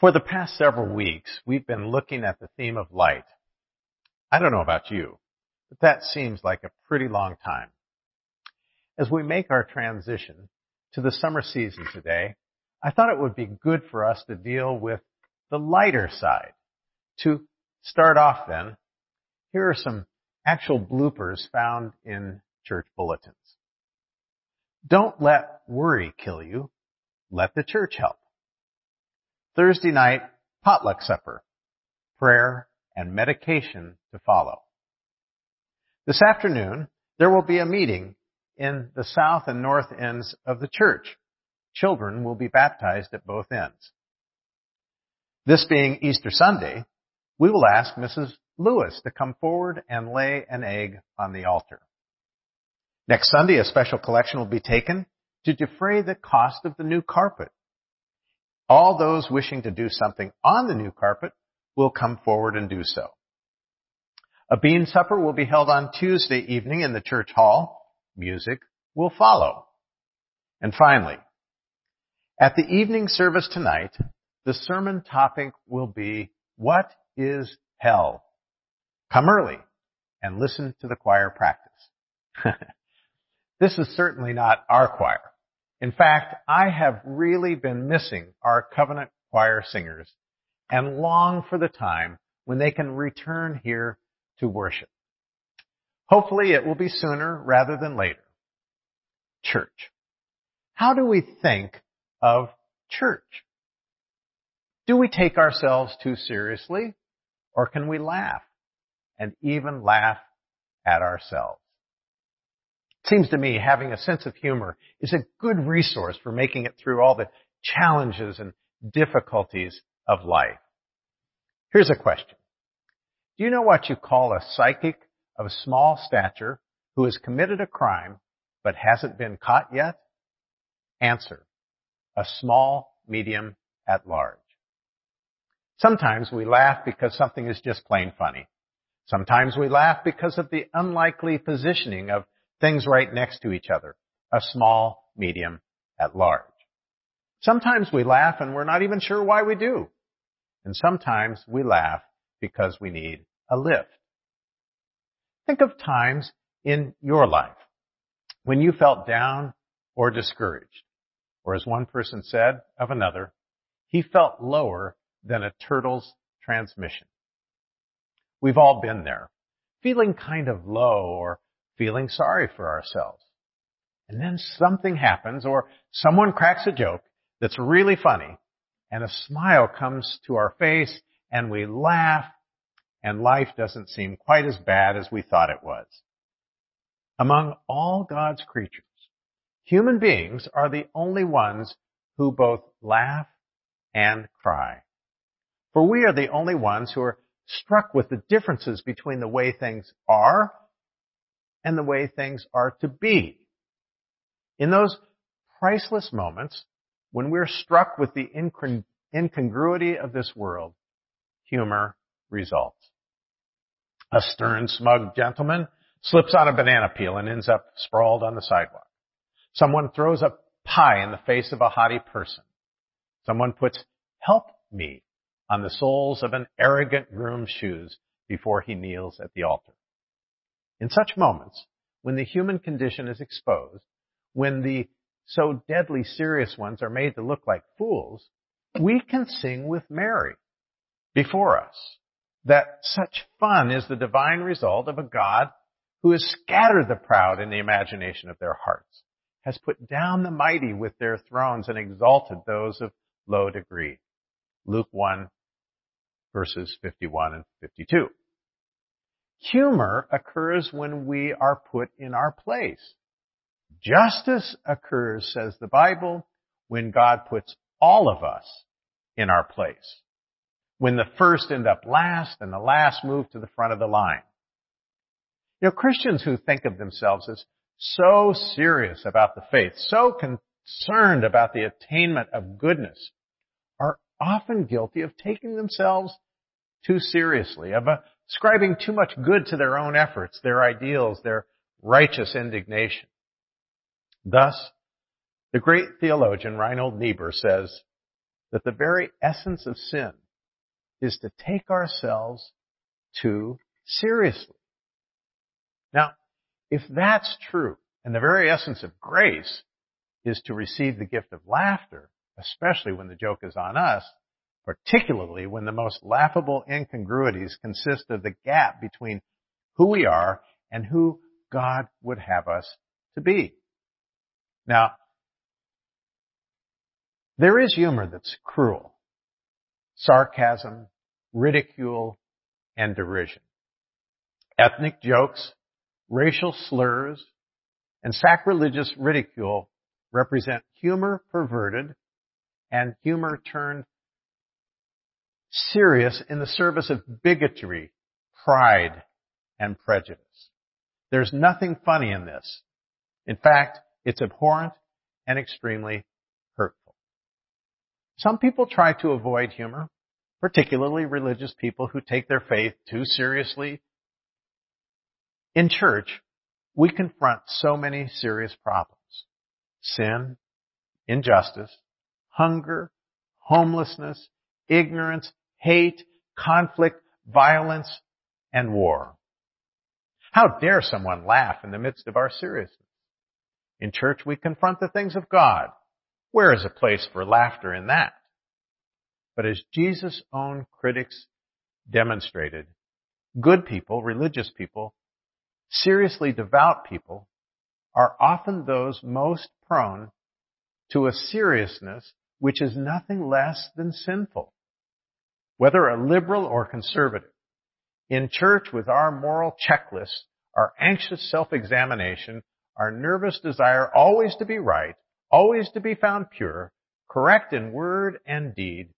For the past several weeks, we've been looking at the theme of light. I don't know about you, but that seems like a pretty long time. As we make our transition to the summer season today, I thought it would be good for us to deal with the lighter side. To start off then, here are some actual bloopers found in church bulletins. Don't let worry kill you. Let the church help. Thursday night potluck supper, prayer, and medication to follow. This afternoon, there will be a meeting in the south and north ends of the church. Children will be baptized at both ends. This being Easter Sunday, we will ask Mrs. Lewis to come forward and lay an egg on the altar. Next Sunday, a special collection will be taken to defray the cost of the new carpet all those wishing to do something on the new carpet will come forward and do so. A bean supper will be held on Tuesday evening in the church hall. Music will follow. And finally, at the evening service tonight, the sermon topic will be, What is Hell? Come early and listen to the choir practice. this is certainly not our choir. In fact, I have really been missing our covenant choir singers and long for the time when they can return here to worship. Hopefully it will be sooner rather than later. Church. How do we think of church? Do we take ourselves too seriously or can we laugh and even laugh at ourselves? Seems to me having a sense of humor is a good resource for making it through all the challenges and difficulties of life. Here's a question. Do you know what you call a psychic of small stature who has committed a crime but hasn't been caught yet? Answer. A small, medium, at large. Sometimes we laugh because something is just plain funny. Sometimes we laugh because of the unlikely positioning of things right next to each other. A small, medium, at large. Sometimes we laugh and we're not even sure why we do. And sometimes we laugh because we need a lift. Think of times in your life when you felt down or discouraged. Or as one person said of another, he felt lower than a turtle's transmission. We've all been there, feeling kind of low or feeling sorry for ourselves. And then something happens or someone cracks a joke that's really funny and a smile comes to our face and we laugh and life doesn't seem quite as bad as we thought it was. Among all God's creatures, human beings are the only ones who both laugh and cry. For we are the only ones who are struck with the differences between the way things are and the way things are to be. In those priceless moments, when we're struck with the incongruity of this world, humor results. A stern, smug gentleman slips on a banana peel and ends up sprawled on the sidewalk. Someone throws a pie in the face of a haughty person. Someone puts help me on the soles of an arrogant groom's shoes before he kneels at the altar. In such moments, when the human condition is exposed, when the so deadly serious ones are made to look like fools, we can sing with Mary before us that such fun is the divine result of a God who has scattered the proud in the imagination of their hearts, has put down the mighty with their thrones and exalted those of low degree. Luke 1 verses 51 and 52. Humor occurs when we are put in our place. Justice occurs, says the Bible, when God puts all of us in our place. When the first end up last and the last move to the front of the line. You know, Christians who think of themselves as so serious about the faith, so concerned about the attainment of goodness, are often guilty of taking themselves too seriously, of ascribing too much good to their own efforts, their ideals, their righteous indignation. Thus, the great theologian Reinhold Niebuhr says, that the very essence of sin is to take ourselves too seriously. Now, if that's true, and the very essence of grace is to receive the gift of laughter, especially when the joke is on us, particularly when the most laughable incongruities consist of the gap between who we are and who God would have us to be. Now, there is humor that's cruel. Sarcasm, ridicule, and derision. Ethnic jokes, racial slurs, and sacrilegious ridicule represent humor perverted and humor turned serious in the service of bigotry, pride, and prejudice. There's nothing funny in this. In fact, it's abhorrent and extremely hurtful. Some people try to avoid humor, particularly religious people who take their faith too seriously. In church, we confront so many serious problems. Sin, injustice, hunger, homelessness, ignorance, hate, conflict, violence, and war. How dare someone laugh in the midst of our seriousness? In church, we confront the things of God. Where is a place for laughter in that? But as Jesus' own critics demonstrated, good people, religious people, seriously devout people are often those most prone to a seriousness which is nothing less than sinful. Whether a liberal or conservative, in church with our moral checklist, our anxious self-examination, our nervous desire always to be right, always to be found pure, correct in word and deed,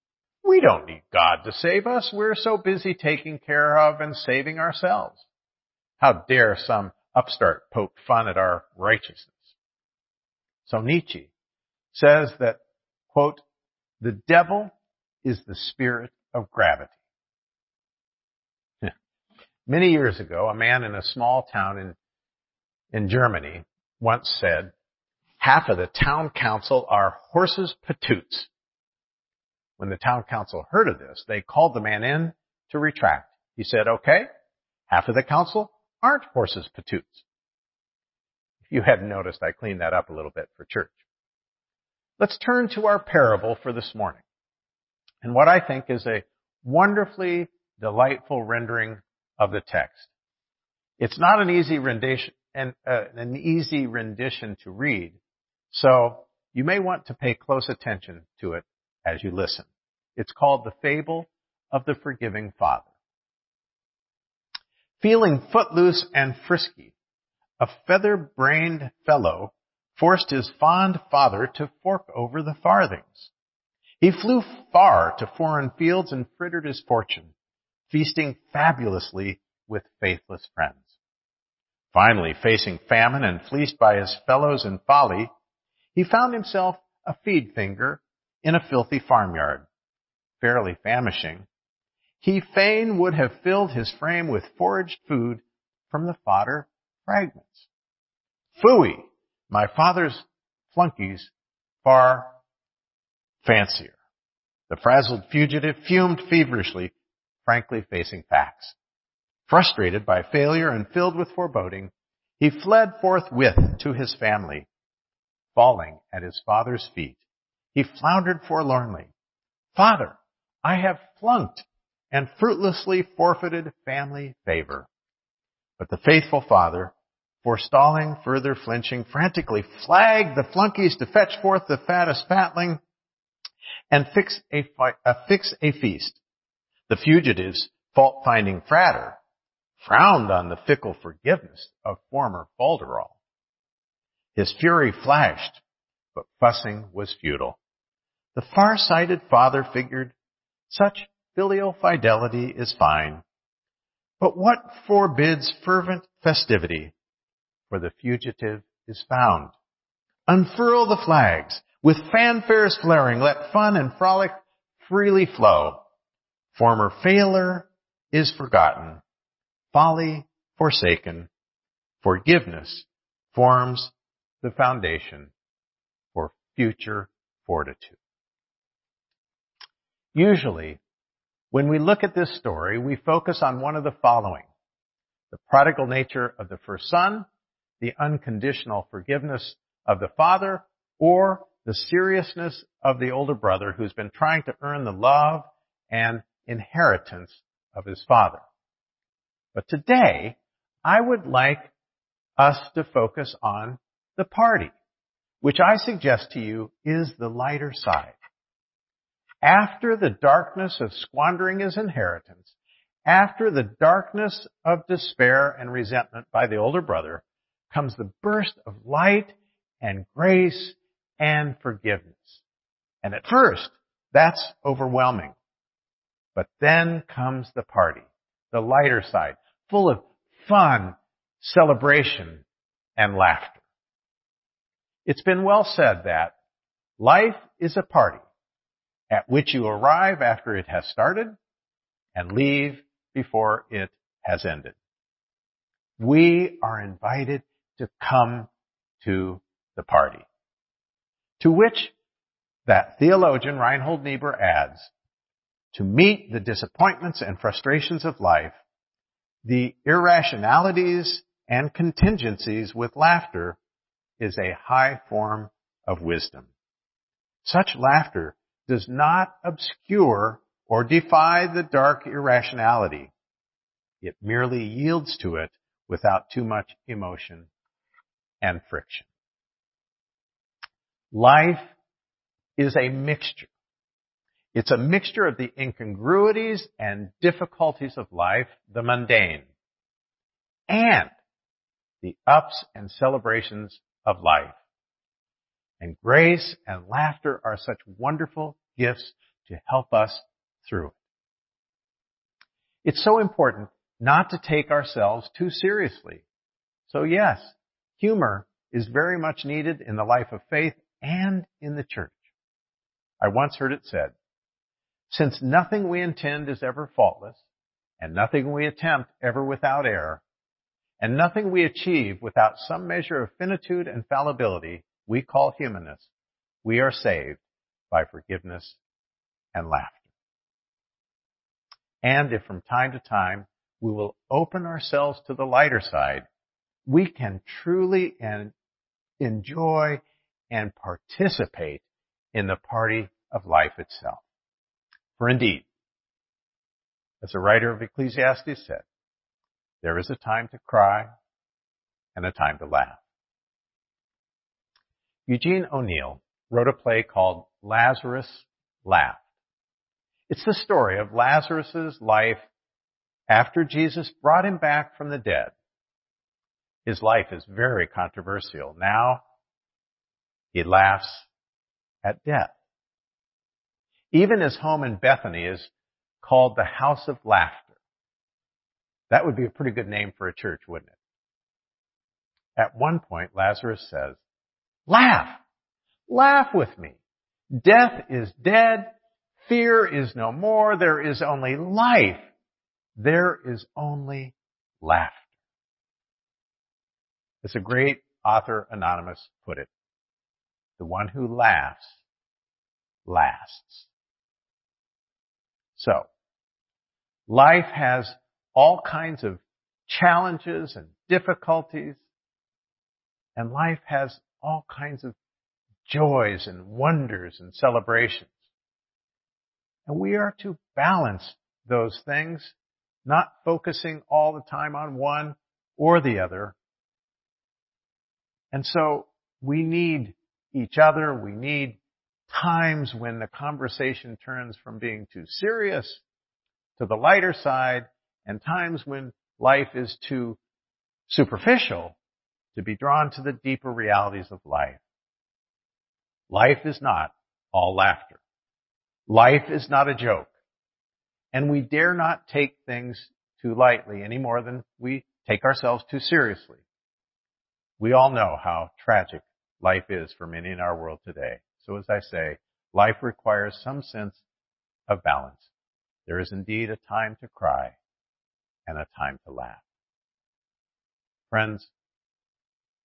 we don't need God to save us. We're so busy taking care of and saving ourselves. How dare some upstart poke fun at our righteousness? So Nietzsche says that, quote, the devil is the spirit of gravity. Many years ago, a man in a small town in, in Germany once said, half of the town council are horses patoots. When the town council heard of this, they called the man in to retract. He said, okay, half of the council aren't horses patoots. If you hadn't noticed, I cleaned that up a little bit for church. Let's turn to our parable for this morning. And what I think is a wonderfully delightful rendering of the text. It's not an easy rendition, an, uh, an easy rendition to read, so you may want to pay close attention to it as you listen. It's called the fable of the forgiving father. Feeling footloose and frisky, a feather-brained fellow forced his fond father to fork over the farthings. He flew far to foreign fields and frittered his fortune, feasting fabulously with faithless friends. Finally, facing famine and fleeced by his fellows in folly, he found himself a feed finger in a filthy farmyard, fairly famishing. He fain would have filled his frame with foraged food from the fodder fragments. Phooey, my father's flunkies far fancier. The frazzled fugitive fumed feverishly, frankly facing facts. Frustrated by failure and filled with foreboding, he fled forthwith to his family. Falling at his father's feet, he floundered forlornly. Father, I have flunked and fruitlessly forfeited family favor. But the faithful father, forestalling further flinching, frantically flagged the flunkies to fetch forth the fattest fatling and fix a, uh, fix a feast. The fugitives, fault-finding frater, frowned on the fickle forgiveness of former Falderall. His fury flashed, but fussing was futile. The far-sighted father figured, such filial fidelity is fine. But what forbids fervent festivity? For the fugitive is found. Unfurl the flags, with fanfares flaring, let fun and frolic freely flow. Former failure is forgotten, folly forsaken. Forgiveness forms the foundation for future fortitude. Usually, when we look at this story, we focus on one of the following. The prodigal nature of the first son, the unconditional forgiveness of the father, or the seriousness of the older brother who's been trying to earn the love and inheritance of his father. But today, I would like us to focus on the party, which I suggest to you is the lighter side. After the darkness of squandering his inheritance, after the darkness of despair and resentment by the older brother, comes the burst of light and grace and forgiveness. And at first, that's overwhelming. But then comes the party, the lighter side, full of fun, celebration, and laughter. It's been well said that life is a party at which you arrive after it has started and leave before it has ended. We are invited to come to the party. To which that theologian Reinhold Niebuhr adds, to meet the disappointments and frustrations of life, the irrationalities and contingencies with laughter is a high form of wisdom. Such laughter does not obscure or defy the dark irrationality. It merely yields to it without too much emotion and friction. Life is a mixture. It's a mixture of the incongruities and difficulties of life, the mundane, and the ups and celebrations of life. And grace and laughter are such wonderful gifts to help us through it. It's so important not to take ourselves too seriously. So yes, humor is very much needed in the life of faith and in the church. I once heard it said, since nothing we intend is ever faultless, and nothing we attempt ever without error, and nothing we achieve without some measure of finitude and fallibility we call humanness, we are saved by forgiveness and laughter. And if from time to time we will open ourselves to the lighter side, we can truly and enjoy and participate in the party of life itself. For indeed, as the writer of Ecclesiastes said, there is a time to cry and a time to laugh. Eugene O'Neill wrote a play called Lazarus Laughed. It's the story of Lazarus' life after Jesus brought him back from the dead. His life is very controversial. Now, he laughs at death. Even his home in Bethany is called the House of Laughter. That would be a pretty good name for a church, wouldn't it? At one point, Lazarus says, laugh, laugh with me. Death is dead. Fear is no more. There is only life. There is only laughter. As a great author anonymous put it, the one who laughs lasts. So, life has all kinds of challenges and difficulties, and life has all kinds of joys and wonders and celebrations. And we are to balance those things, not focusing all the time on one or the other. And so we need each other. We need times when the conversation turns from being too serious to the lighter side and times when life is too superficial to be drawn to the deeper realities of life. Life is not all laughter. Life is not a joke. And we dare not take things too lightly any more than we take ourselves too seriously. We all know how tragic life is for many in our world today. So as I say, life requires some sense of balance. There is indeed a time to cry and a time to laugh. Friends,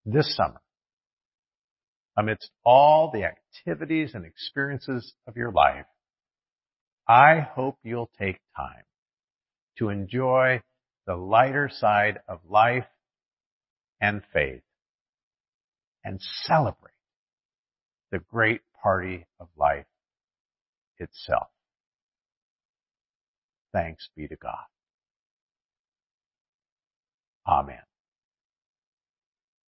this summer, amidst all the activities and experiences of your life, I hope you'll take time to enjoy the lighter side of life and faith and celebrate the great party of life itself. Thanks be to God. Amen.